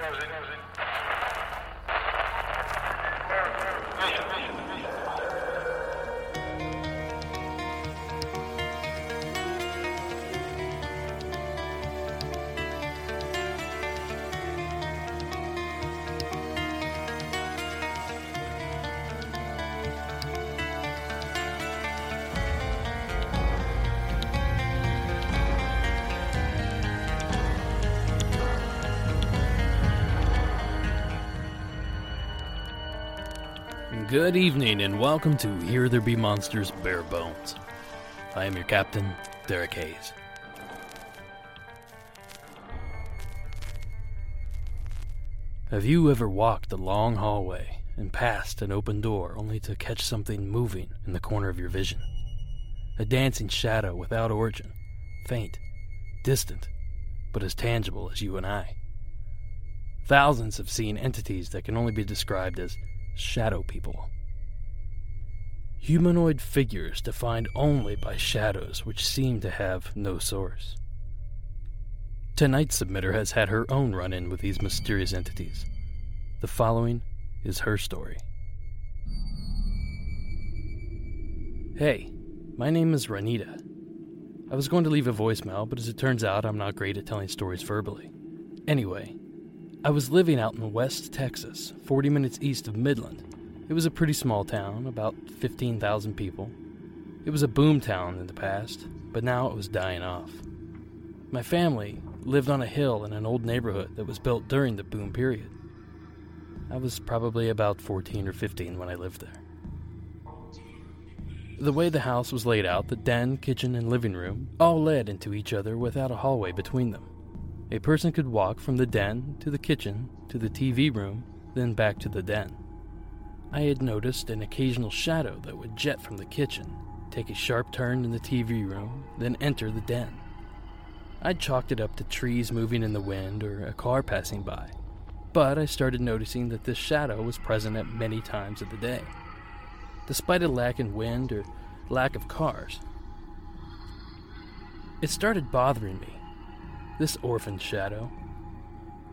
does it. Good evening and welcome to Here There Be Monsters Bare Bones. I am your captain, Derek Hayes. Have you ever walked a long hallway and passed an open door only to catch something moving in the corner of your vision? A dancing shadow without origin, faint, distant, but as tangible as you and I. Thousands have seen entities that can only be described as shadow people. Humanoid figures defined only by shadows which seem to have no source. Tonight's submitter has had her own run in with these mysterious entities. The following is her story. Hey, my name is Ranita. I was going to leave a voicemail, but as it turns out, I'm not great at telling stories verbally. Anyway, I was living out in West Texas, 40 minutes east of Midland. It was a pretty small town, about 15,000 people. It was a boom town in the past, but now it was dying off. My family lived on a hill in an old neighborhood that was built during the boom period. I was probably about 14 or 15 when I lived there. The way the house was laid out, the den, kitchen, and living room all led into each other without a hallway between them. A person could walk from the den to the kitchen to the TV room, then back to the den. I had noticed an occasional shadow that would jet from the kitchen, take a sharp turn in the TV room, then enter the den. I'd chalked it up to trees moving in the wind or a car passing by, but I started noticing that this shadow was present at many times of the day, despite a lack in wind or lack of cars. It started bothering me this orphan shadow.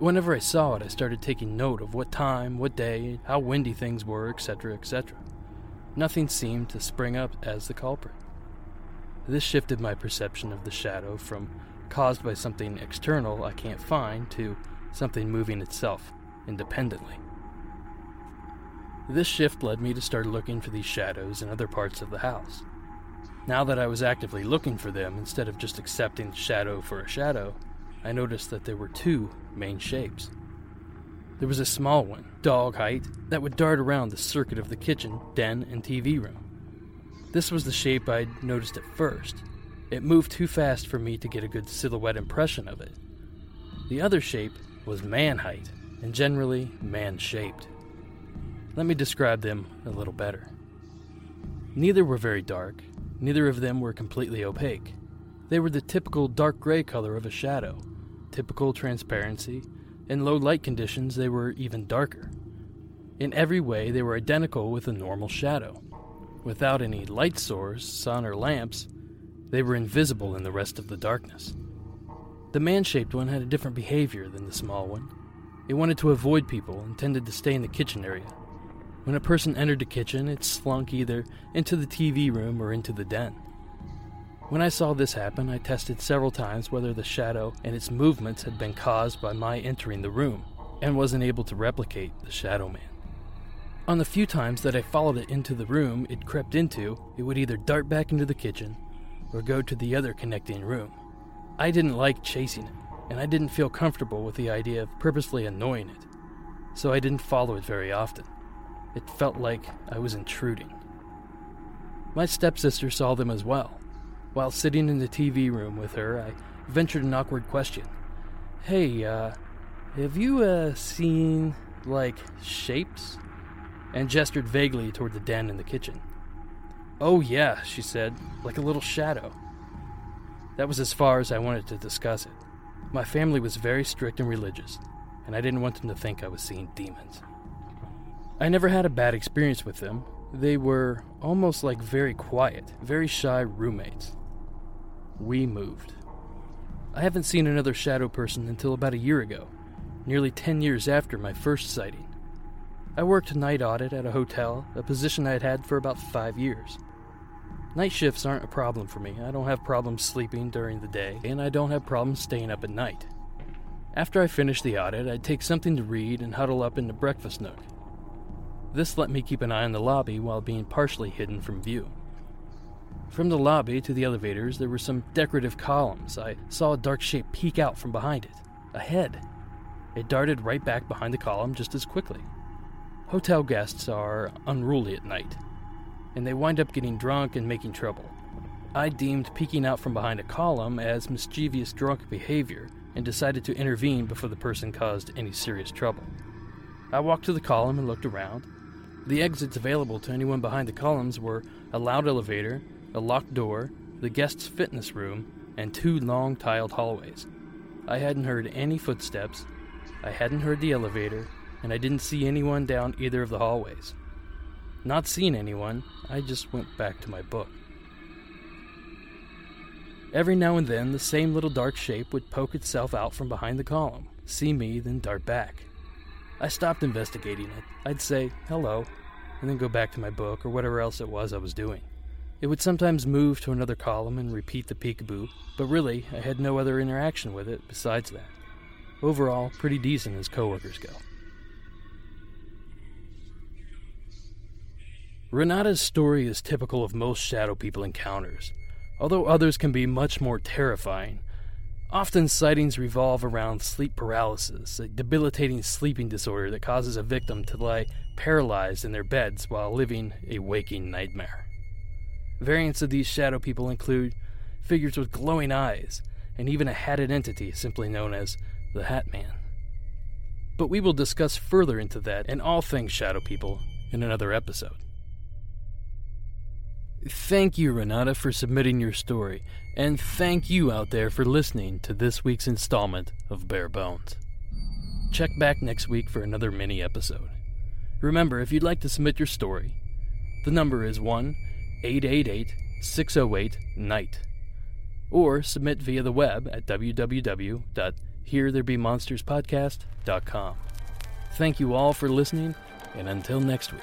Whenever I saw it, I started taking note of what time, what day, how windy things were, etc., etc. Nothing seemed to spring up as the culprit. This shifted my perception of the shadow from caused by something external I can't find to something moving itself independently. This shift led me to start looking for these shadows in other parts of the house. Now that I was actively looking for them instead of just accepting shadow for a shadow, I noticed that there were two main shapes. There was a small one, dog height, that would dart around the circuit of the kitchen, den, and TV room. This was the shape I'd noticed at first. It moved too fast for me to get a good silhouette impression of it. The other shape was man height, and generally man shaped. Let me describe them a little better. Neither were very dark, neither of them were completely opaque. They were the typical dark gray color of a shadow, typical transparency, in low light conditions, they were even darker. In every way, they were identical with a normal shadow. Without any light source, sun, or lamps, they were invisible in the rest of the darkness. The man shaped one had a different behavior than the small one. It wanted to avoid people and tended to stay in the kitchen area. When a person entered the kitchen, it slunk either into the TV room or into the den. When I saw this happen, I tested several times whether the shadow and its movements had been caused by my entering the room, and wasn't able to replicate the Shadow Man. On the few times that I followed it into the room it crept into, it would either dart back into the kitchen or go to the other connecting room. I didn't like chasing it, and I didn't feel comfortable with the idea of purposely annoying it, so I didn't follow it very often. It felt like I was intruding. My stepsister saw them as well, while sitting in the TV room with her, I ventured an awkward question. Hey, uh, have you, uh, seen, like, shapes? And gestured vaguely toward the den in the kitchen. Oh, yeah, she said, like a little shadow. That was as far as I wanted to discuss it. My family was very strict and religious, and I didn't want them to think I was seeing demons. I never had a bad experience with them. They were almost like very quiet, very shy roommates we moved. I haven't seen another shadow person until about a year ago. nearly 10 years after my first sighting. I worked night audit at a hotel, a position I had had for about five years. Night shifts aren't a problem for me. I don't have problems sleeping during the day, and I don't have problems staying up at night. After I finished the audit, I'd take something to read and huddle up in the breakfast nook. This let me keep an eye on the lobby while being partially hidden from view. From the lobby to the elevators, there were some decorative columns. I saw a dark shape peek out from behind it. A head. It darted right back behind the column just as quickly. Hotel guests are unruly at night, and they wind up getting drunk and making trouble. I deemed peeking out from behind a column as mischievous drunk behavior and decided to intervene before the person caused any serious trouble. I walked to the column and looked around. The exits available to anyone behind the columns were a loud elevator, a locked door, the guest's fitness room, and two long tiled hallways. I hadn't heard any footsteps, I hadn't heard the elevator, and I didn't see anyone down either of the hallways. Not seeing anyone, I just went back to my book. Every now and then, the same little dark shape would poke itself out from behind the column, see me, then dart back. I stopped investigating it. I'd say, hello, and then go back to my book or whatever else it was I was doing. It would sometimes move to another column and repeat the peekaboo, but really, I had no other interaction with it besides that. Overall, pretty decent as coworkers go. Renata's story is typical of most shadow people encounters, although others can be much more terrifying. Often sightings revolve around sleep paralysis, a debilitating sleeping disorder that causes a victim to lie paralyzed in their beds while living a waking nightmare. Variants of these shadow people include figures with glowing eyes, and even a hatted entity simply known as the Hat Man. But we will discuss further into that and all things shadow people in another episode. Thank you, Renata, for submitting your story, and thank you out there for listening to this week's installment of Bare Bones. Check back next week for another mini episode. Remember, if you'd like to submit your story, the number is 1 888 608 NIGHT, or submit via the web at www.heretherebemonsterspodcast.com. Thank you all for listening, and until next week.